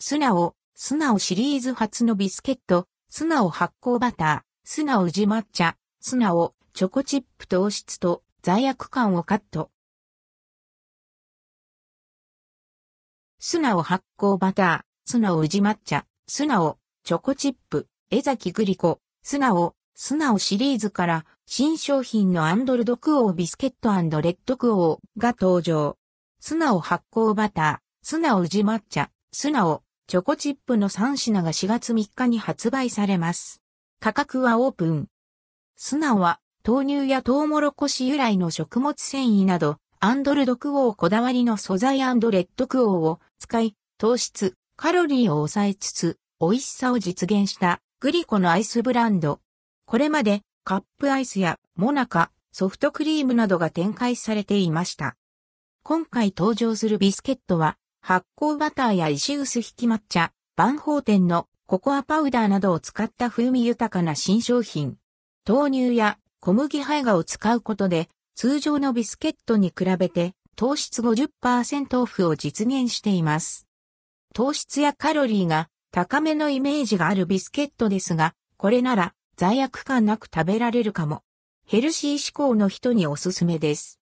スナオ、スナオシリーズ初のビスケット、スナオ発酵バター、スナオ宇治抹茶、スナオ、チョコチップ糖質と罪悪感をカット。スナオ発酵バター、スナオ宇治抹茶、スナオ、チョコチップ、江崎グリコ、スナオ、スナオシリーズから新商品のアンドルドクオービスケットレッドクオーが登場。スナオ発酵バター、スナオ宇治抹茶、スナオ、チョコチップの3品が4月3日に発売されます。価格はオープン。スナオは豆乳やトウモロコシ由来の食物繊維などアンドルドクオーこだわりの素材アンドレッドクオーを使い、糖質、カロリーを抑えつつ、美味しさを実現したグリコのアイスブランド。これまでカップアイスやモナカ、ソフトクリームなどが展開されていました。今回登場するビスケットは発酵バターや石臼引き抹茶、バンホーテンのココアパウダーなどを使った風味豊かな新商品。豆乳や小麦胚芽を使うことで通常のビスケットに比べて糖質50%オフを実現しています。糖質やカロリーが高めのイメージがあるビスケットですが、これなら罪悪感なく食べられるかも。ヘルシー志向の人におすすめです。